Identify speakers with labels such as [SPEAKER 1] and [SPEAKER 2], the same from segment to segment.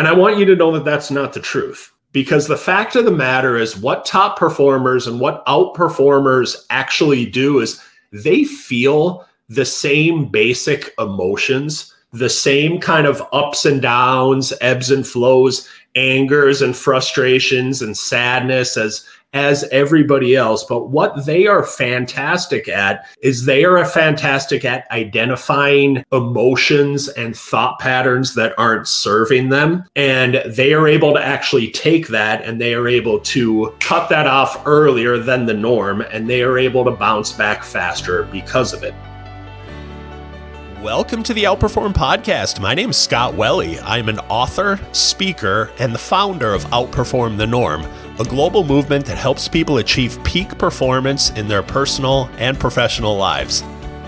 [SPEAKER 1] And I want you to know that that's not the truth because the fact of the matter is what top performers and what outperformers actually do is they feel the same basic emotions, the same kind of ups and downs, ebbs and flows, angers and frustrations and sadness as as everybody else. But what they are fantastic at is they are fantastic at identifying emotions and thought patterns that aren't serving them. And they are able to actually take that and they are able to cut that off earlier than the norm. And they are able to bounce back faster because of it.
[SPEAKER 2] Welcome to the Outperform Podcast. My name is Scott Welle. I'm an author, speaker, and the founder of Outperform the Norm a global movement that helps people achieve peak performance in their personal and professional lives.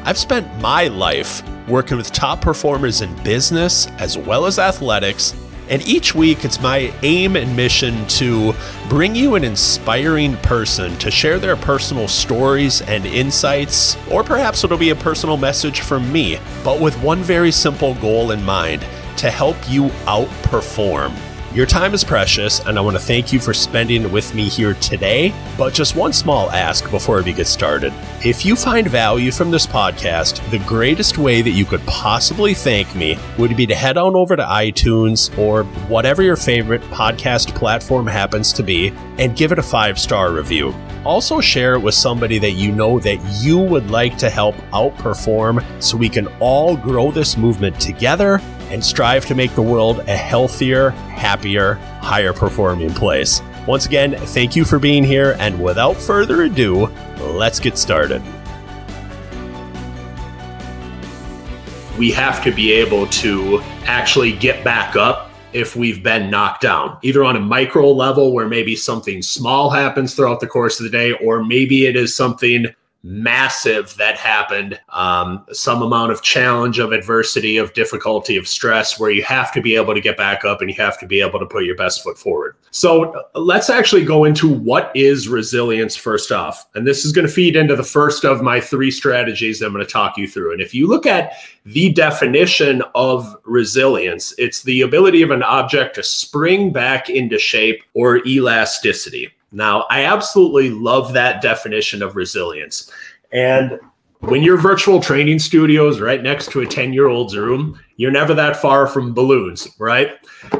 [SPEAKER 2] I've spent my life working with top performers in business as well as athletics, and each week it's my aim and mission to bring you an inspiring person to share their personal stories and insights, or perhaps it'll be a personal message from me, but with one very simple goal in mind to help you outperform. Your time is precious, and I want to thank you for spending it with me here today. But just one small ask before we get started. If you find value from this podcast, the greatest way that you could possibly thank me would be to head on over to iTunes or whatever your favorite podcast platform happens to be and give it a five star review. Also, share it with somebody that you know that you would like to help outperform so we can all grow this movement together and strive to make the world a healthier, happier, higher performing place. Once again, thank you for being here, and without further ado, let's get started.
[SPEAKER 1] We have to be able to actually get back up if we've been knocked down, either on a micro level where maybe something small happens throughout the course of the day, or maybe it is something massive that happened. Um, some amount of challenge of adversity of difficulty of stress where you have to be able to get back up and you have to be able to put your best foot forward. So uh, let's actually go into what is resilience first off. And this is going to feed into the first of my three strategies i'm going to talk you through. And if you look at the definition of resilience it's the ability of an object to spring back into shape or elasticity now, I absolutely love that definition of resilience. And when your virtual training studio is right next to a 10 year old's room, you're never that far from balloons, right?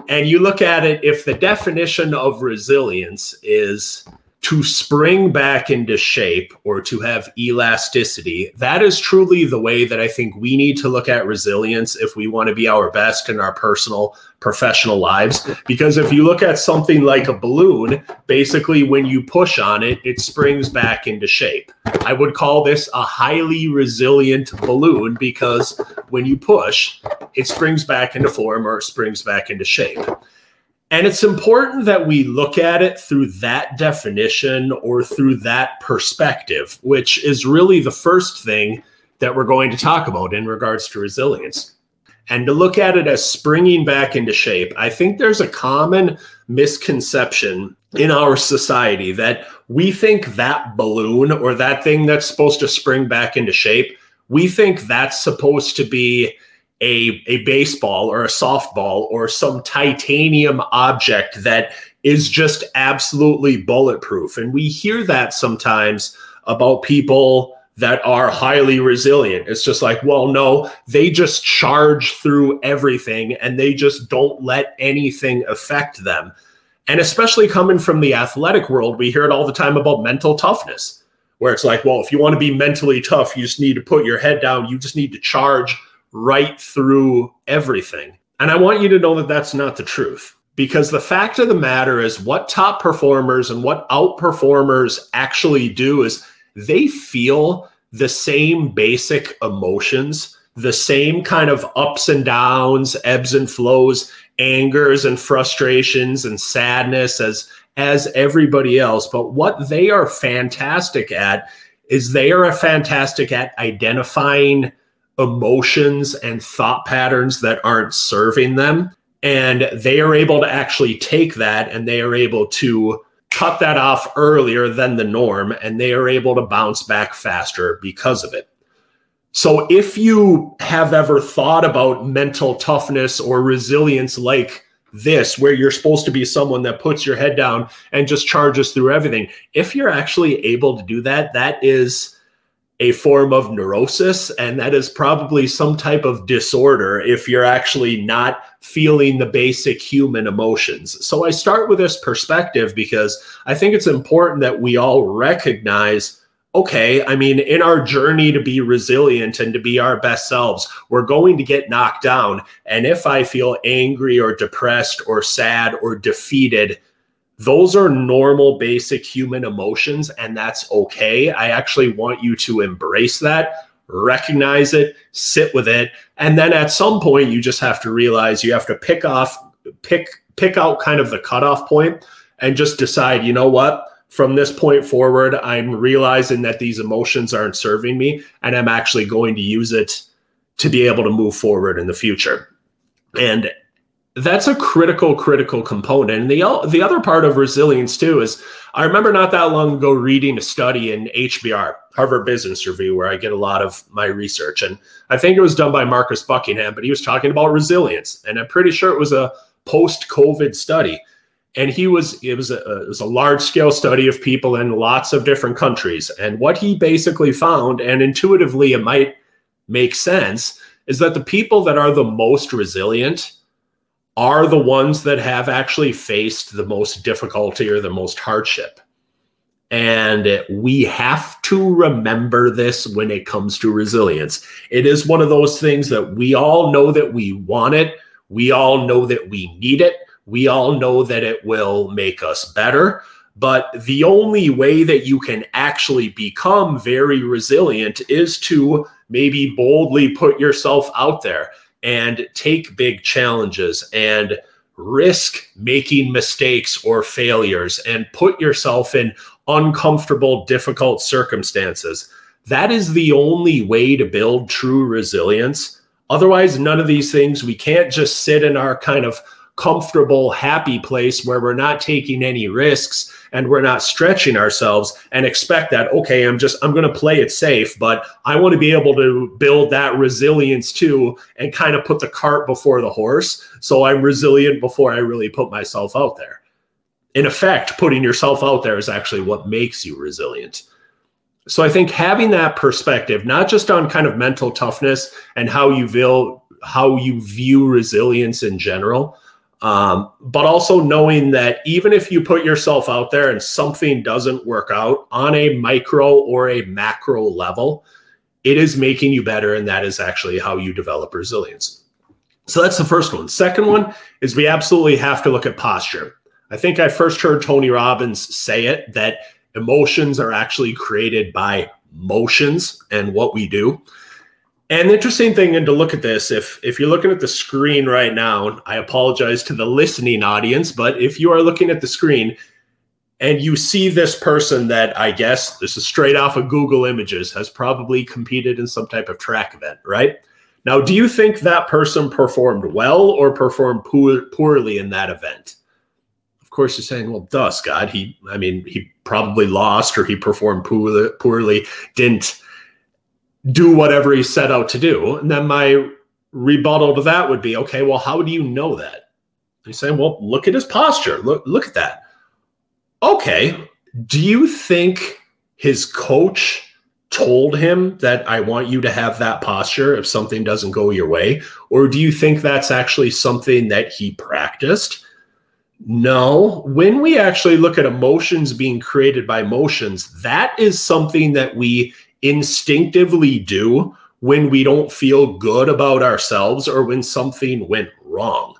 [SPEAKER 1] And you look at it, if the definition of resilience is to spring back into shape or to have elasticity, that is truly the way that I think we need to look at resilience if we want to be our best in our personal, professional lives. Because if you look at something like a balloon, basically when you push on it, it springs back into shape. I would call this a highly resilient balloon because when you push, it springs back into form or it springs back into shape. And it's important that we look at it through that definition or through that perspective, which is really the first thing that we're going to talk about in regards to resilience. And to look at it as springing back into shape, I think there's a common misconception in our society that we think that balloon or that thing that's supposed to spring back into shape, we think that's supposed to be a, a baseball or a softball or some titanium object that is just absolutely bulletproof. And we hear that sometimes about people that are highly resilient. It's just like, well, no, they just charge through everything and they just don't let anything affect them. And especially coming from the athletic world, we hear it all the time about mental toughness, where it's like, well, if you want to be mentally tough, you just need to put your head down, you just need to charge right through everything. And I want you to know that that's not the truth because the fact of the matter is what top performers and what outperformers actually do is they feel the same basic emotions, the same kind of ups and downs, ebbs and flows, angers and frustrations and sadness as as everybody else, but what they are fantastic at is they are fantastic at identifying emotions and thought patterns that aren't serving them. And they are able to actually take that and they are able to cut that off earlier than the norm and they are able to bounce back faster because of it. So, if you have ever thought about mental toughness or resilience like this where you're supposed to be someone that puts your head down and just charges through everything. If you're actually able to do that, that is a form of neurosis and that is probably some type of disorder if you're actually not feeling the basic human emotions. So I start with this perspective because I think it's important that we all recognize okay, I mean, in our journey to be resilient and to be our best selves, we're going to get knocked down. And if I feel angry or depressed or sad or defeated, those are normal, basic human emotions, and that's okay. I actually want you to embrace that, recognize it, sit with it, and then at some point, you just have to realize you have to pick off, pick, pick out kind of the cutoff point, and just decide, you know what? from this point forward, I'm realizing that these emotions aren't serving me, and I'm actually going to use it to be able to move forward in the future. And that's a critical, critical component. And the the other part of resilience too is I remember not that long ago reading a study in HBR, Harvard Business Review, where I get a lot of my research, and I think it was done by Marcus Buckingham, but he was talking about resilience, and I'm pretty sure it was a post-COVID study. And he was it was a it was a large scale study of people in lots of different countries. And what he basically found and intuitively it might make sense is that the people that are the most resilient are the ones that have actually faced the most difficulty or the most hardship. And we have to remember this when it comes to resilience. It is one of those things that we all know that we want it. We all know that we need it. We all know that it will make us better. But the only way that you can actually become very resilient is to maybe boldly put yourself out there and take big challenges and risk making mistakes or failures and put yourself in uncomfortable, difficult circumstances. That is the only way to build true resilience. Otherwise, none of these things, we can't just sit in our kind of comfortable, happy place where we're not taking any risks and we're not stretching ourselves and expect that, okay, I'm just, I'm going to play it safe, but I want to be able to build that resilience too and kind of put the cart before the horse. So I'm resilient before I really put myself out there. In effect, putting yourself out there is actually what makes you resilient. So I think having that perspective, not just on kind of mental toughness and how you feel, how you view resilience in general, um, but also knowing that even if you put yourself out there and something doesn't work out on a micro or a macro level, it is making you better. And that is actually how you develop resilience. So that's the first one. Second one is we absolutely have to look at posture. I think I first heard Tony Robbins say it that emotions are actually created by motions and what we do. And the interesting thing, and to look at this, if if you're looking at the screen right now, I apologize to the listening audience, but if you are looking at the screen and you see this person that I guess this is straight off of Google Images has probably competed in some type of track event, right? Now, do you think that person performed well or performed poor, poorly in that event? Of course, you're saying, well, duh, Scott. He, I mean, he probably lost or he performed poorly, poorly didn't do whatever he set out to do. And then my rebuttal to that would be, okay, well, how do you know that? He's saying, well, look at his posture. Look, look at that. Okay. Do you think his coach told him that I want you to have that posture if something doesn't go your way? Or do you think that's actually something that he practiced? No. When we actually look at emotions being created by motions, that is something that we instinctively do when we don't feel good about ourselves or when something went wrong.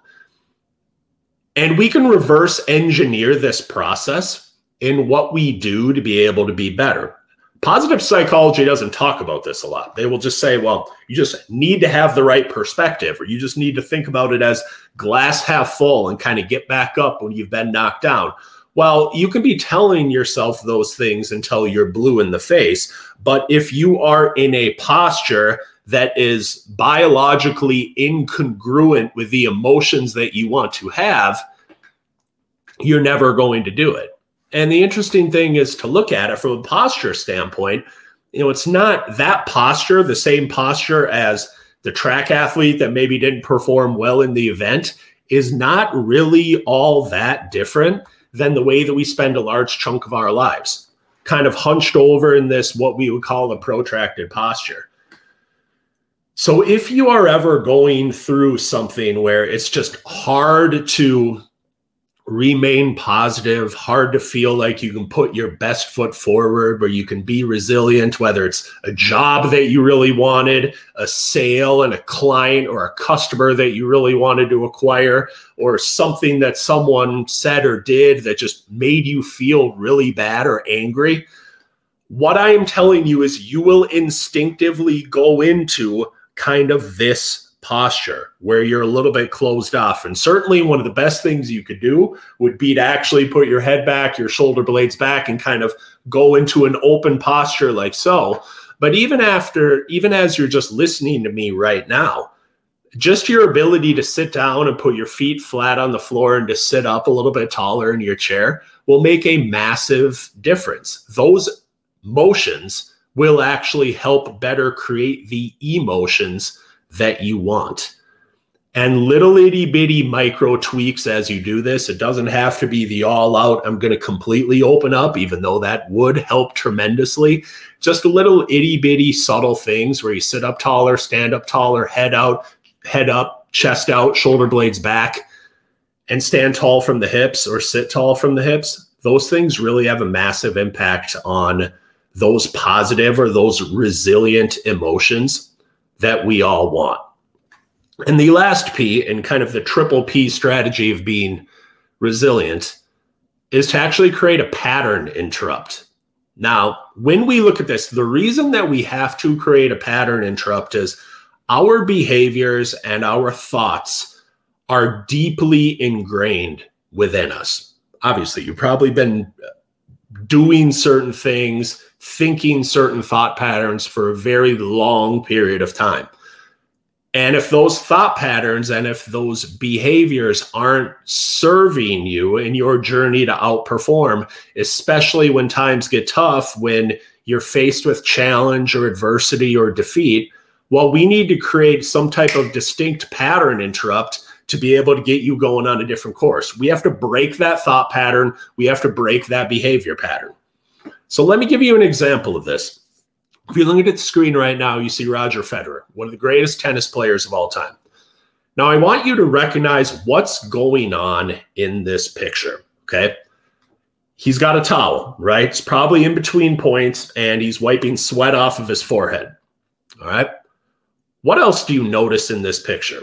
[SPEAKER 1] And we can reverse engineer this process in what we do to be able to be better. Positive psychology doesn't talk about this a lot. They will just say, well, you just need to have the right perspective, or you just need to think about it as glass half full and kind of get back up when you've been knocked down. Well, you can be telling yourself those things until you're blue in the face. But if you are in a posture that is biologically incongruent with the emotions that you want to have, you're never going to do it. And the interesting thing is to look at it from a posture standpoint. You know, it's not that posture, the same posture as the track athlete that maybe didn't perform well in the event is not really all that different than the way that we spend a large chunk of our lives, kind of hunched over in this, what we would call a protracted posture. So if you are ever going through something where it's just hard to remain positive, hard to feel like you can put your best foot forward, where you can be resilient, whether it's a job that you really wanted, a sale and a client or a customer that you really wanted to acquire, or something that someone said or did that just made you feel really bad or angry. What I am telling you is you will instinctively go into kind of this posture where you're a little bit closed off. And certainly one of the best things you could do would be to actually put your head back, your shoulder blades back, and kind of go into an open posture like so. But even after, even as you're just listening to me right now, just your ability to sit down and put your feet flat on the floor and to sit up a little bit taller in your chair will make a massive difference. Those motions will actually help better create the emotions that you want. And little itty bitty micro tweaks as you do this. It doesn't have to be the all out, I'm going to completely open up, even though that would help tremendously. Just little itty bitty subtle things where you sit up taller, stand up taller, head out, head up, chest out, shoulder blades back, and stand tall from the hips or sit tall from the hips. Those things really have a massive impact on those positive or those resilient emotions that we all want. And the last P, and kind of the triple P strategy of being resilient, is to actually create a pattern interrupt. Now, when we look at this, the reason that we have to create a pattern interrupt is our behaviors and our thoughts are deeply ingrained within us. Obviously, you've probably been doing certain things, thinking certain thought patterns for a very long period of time. And if those thought patterns and if those behaviors aren't serving you in your journey to outperform, especially when times get tough, when you're faced with challenge or adversity or defeat, well, we need to create some type of distinct pattern interrupt to be able to get you going on a different course. We have to break that thought pattern, we have to break that behavior pattern. So let me give you an example of this. If you look at the screen right now, you see Roger Federer, one of the greatest tennis players of all time. Now, I want you to recognize what's going on in this picture. Okay. He's got a towel, right? It's probably in between points and he's wiping sweat off of his forehead. All right. What else do you notice in this picture?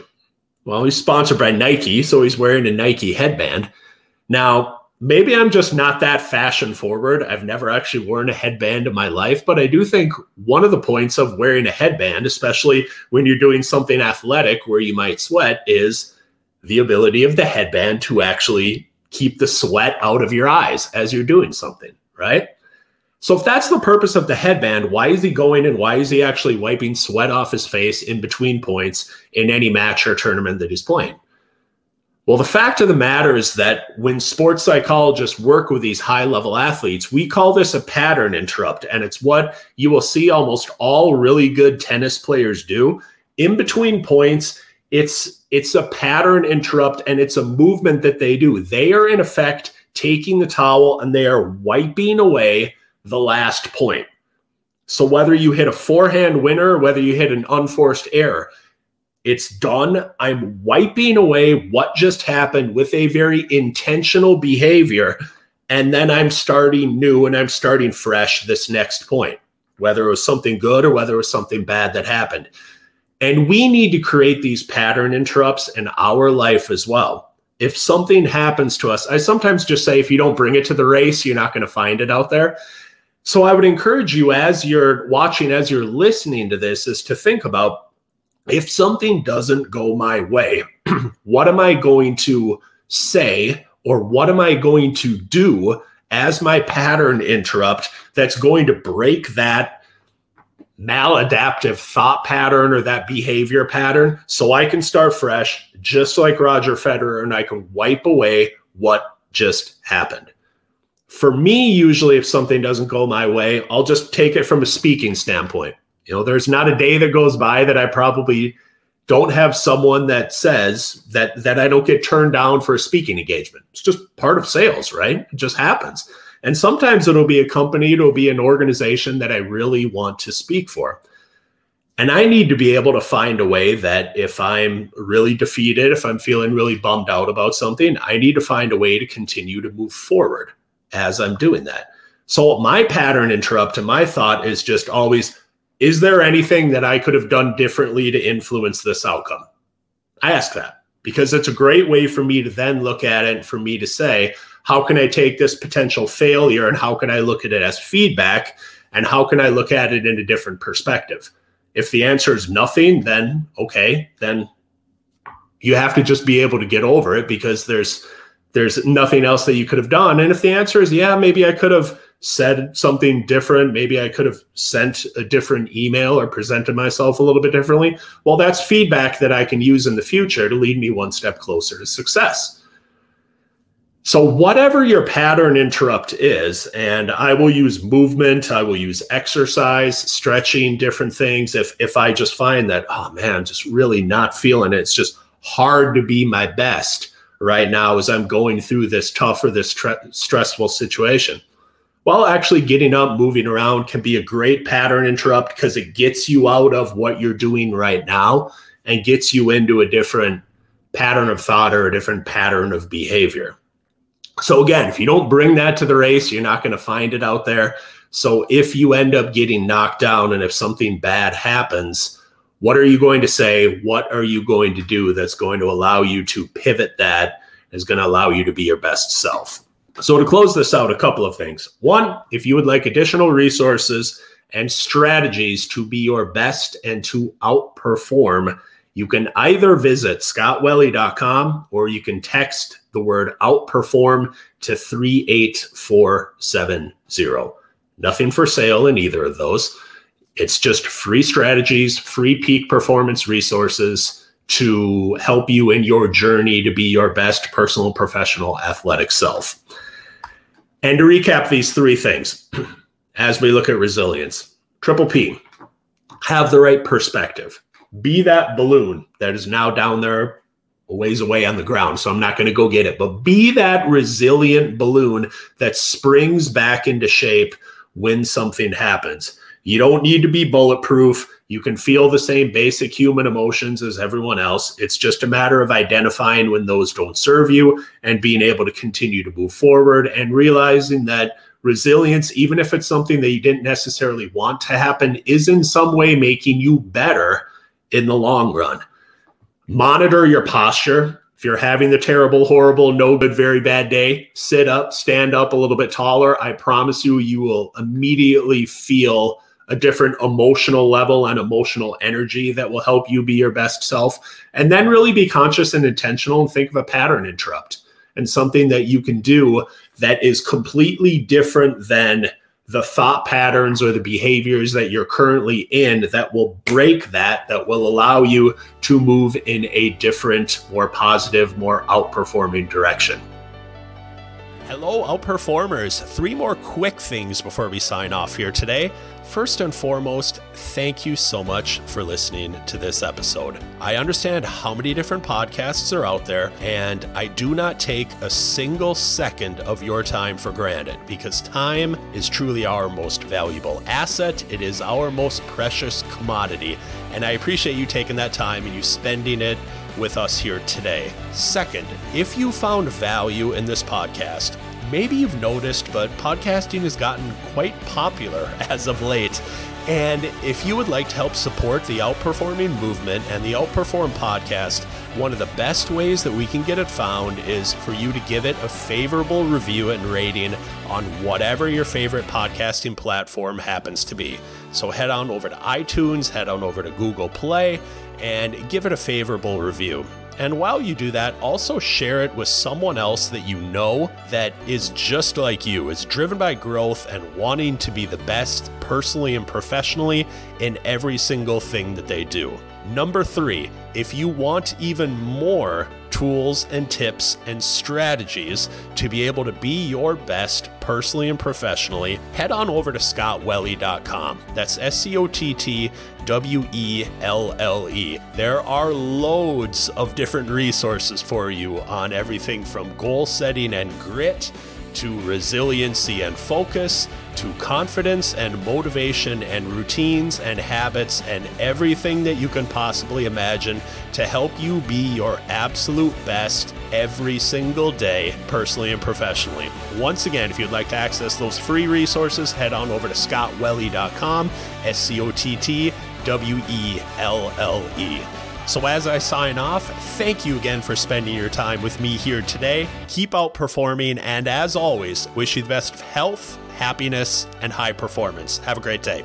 [SPEAKER 1] Well, he's sponsored by Nike, so he's wearing a Nike headband. Now, maybe I'm just not that fashion forward. I've never actually worn a headband in my life, but I do think one of the points of wearing a headband, especially when you're doing something athletic where you might sweat, is the ability of the headband to actually keep the sweat out of your eyes as you're doing something, right? So if that's the purpose of the headband, why is he going and why is he actually wiping sweat off his face in between points in any match or tournament that he's playing? Well, the fact of the matter is that when sports psychologists work with these high level athletes, we call this a pattern interrupt. And it's what you will see almost all really good tennis players do. In between points, it's it's a pattern interrupt and it's a movement that they do. They are in effect taking the towel and they are wiping away the last point. So whether you hit a forehand winner, whether you hit an unforced error, it's done. I'm wiping away what just happened with a very intentional behavior. And then I'm starting new and I'm starting fresh this next point, whether it was something good or whether it was something bad that happened. And we need to create these pattern interrupts in our life as well. If something happens to us, I sometimes just say, if you don't bring it to the race, you're not going to find it out there. So I would encourage you as you're watching, as you're listening to this, is to think about if something doesn't go my way, what am I going to say or what am I going to do as my pattern interrupt that's going to break that maladaptive thought pattern or that behavior pattern so I can start fresh, just like Roger Federer, and I can wipe away what just happened. For me, usually, if something doesn't go my way, I'll just take it from a speaking standpoint. You know, there's not a day that goes by that I probably don't have someone that says that that I don't get turned down for a speaking engagement. It's just part of sales, right? It just happens. And sometimes it'll be a company, it'll be an organization that I really want to speak for. And I need to be able to find a way that if I'm really defeated, if I'm feeling really bummed out about something, I need to find a way to continue to move forward as I'm doing that. So my pattern interrupt to my thought is just always is there anything that I could have done differently to influence this outcome? I ask that because it's a great way for me to then look at it and for me to say, how can I take this potential failure and how can I look at it as feedback and how can I look at it in a different perspective? If the answer is nothing, then okay, then you have to just be able to get over it because there's there's nothing else that you could have done. And if the answer is yeah, maybe I could have said something different. Maybe I could have sent a different email or presented myself a little bit differently. Well, that's feedback that I can use in the future to lead me one step closer to success. So, whatever your pattern interrupt is, and I will use movement, I will use exercise, stretching, different things. If if I just find that, oh man, just really not feeling it, it's just hard to be my best right now as I'm going through this tough or this tre- stressful situation while actually getting up, moving around can be a great pattern interrupt because it gets you out of what you're doing right now and gets you into a different pattern of thought or a different pattern of behavior. So, again, if you don't bring that to the race, you're not going to find it out there. So, if you end up getting knocked down and if something bad happens, what are you going to say? What are you going to do that's going to allow you to pivot that, is going to allow you to be your best self? So, to close this out, a couple of things. One, if you would like additional resources and strategies to be your best and to outperform, you can either visit scottwelle.com or you can text the word outperform to 38470. Nothing for sale in either of those. It's just free strategies, free peak performance resources to help you in your journey to be your best personal, professional, athletic self. And to recap these three things as we look at resilience triple P, have the right perspective. Be that balloon that is now down there a ways away on the ground. So I'm not going to go get it, but be that resilient balloon that springs back into shape when something happens. You don't need to be bulletproof. You can feel the same basic human emotions as everyone else. It's just a matter of identifying when those don't serve you and being able to continue to move forward and realizing that resilience, even if it's something that you didn't necessarily want to happen, is in some way making you better in the long run. Monitor your posture. If you're having the terrible, horrible, no good, very bad day, sit up, stand up a little bit taller. I promise you, you will immediately feel a different emotional level and emotional energy that will help you be your best self. And then really be conscious and intentional and think of a pattern interrupt and something that you can do that is completely different than the thought patterns or the behaviors that you're currently in that will break that, that will allow you to move in a different, more positive, more outperforming direction.
[SPEAKER 2] Hello, outperformers. Three more quick things before we sign off here today. First and foremost, thank you so much for listening to this episode. I understand how many different podcasts are out there, and I do not take a single second of your time for granted because time is truly our most valuable asset. It is our most precious commodity, and I appreciate you taking that time and you spending it with us here today. Second, if you found value in this podcast, maybe you've noticed, but podcasting has gotten quite popular as of late. And if you would like to help support the Outperforming movement and the Outperform podcast, one of the best ways that we can get it found is for you to give it a favorable review and rating on whatever your favorite podcasting platform happens to be. So head on over to iTunes, head on over to Google Play, and give it a favorable review. And while you do that, also share it with someone else that you know that is just like you, is driven by growth and wanting to be the best personally and professionally in every single thing that they do. Number three, if you want even more tools and tips and strategies to be able to be your best personally and professionally, head on over to scottwelle.com. That's S C O T T W E L L E. There are loads of different resources for you on everything from goal setting and grit to resiliency and focus, to confidence and motivation and routines and habits and everything that you can possibly imagine to help you be your absolute best every single day, personally and professionally. Once again, if you'd like to access those free resources, head on over to scottwelle.com, S C O T T W E L L E. So, as I sign off, thank you again for spending your time with me here today. Keep outperforming, and as always, wish you the best of health, happiness, and high performance. Have a great day.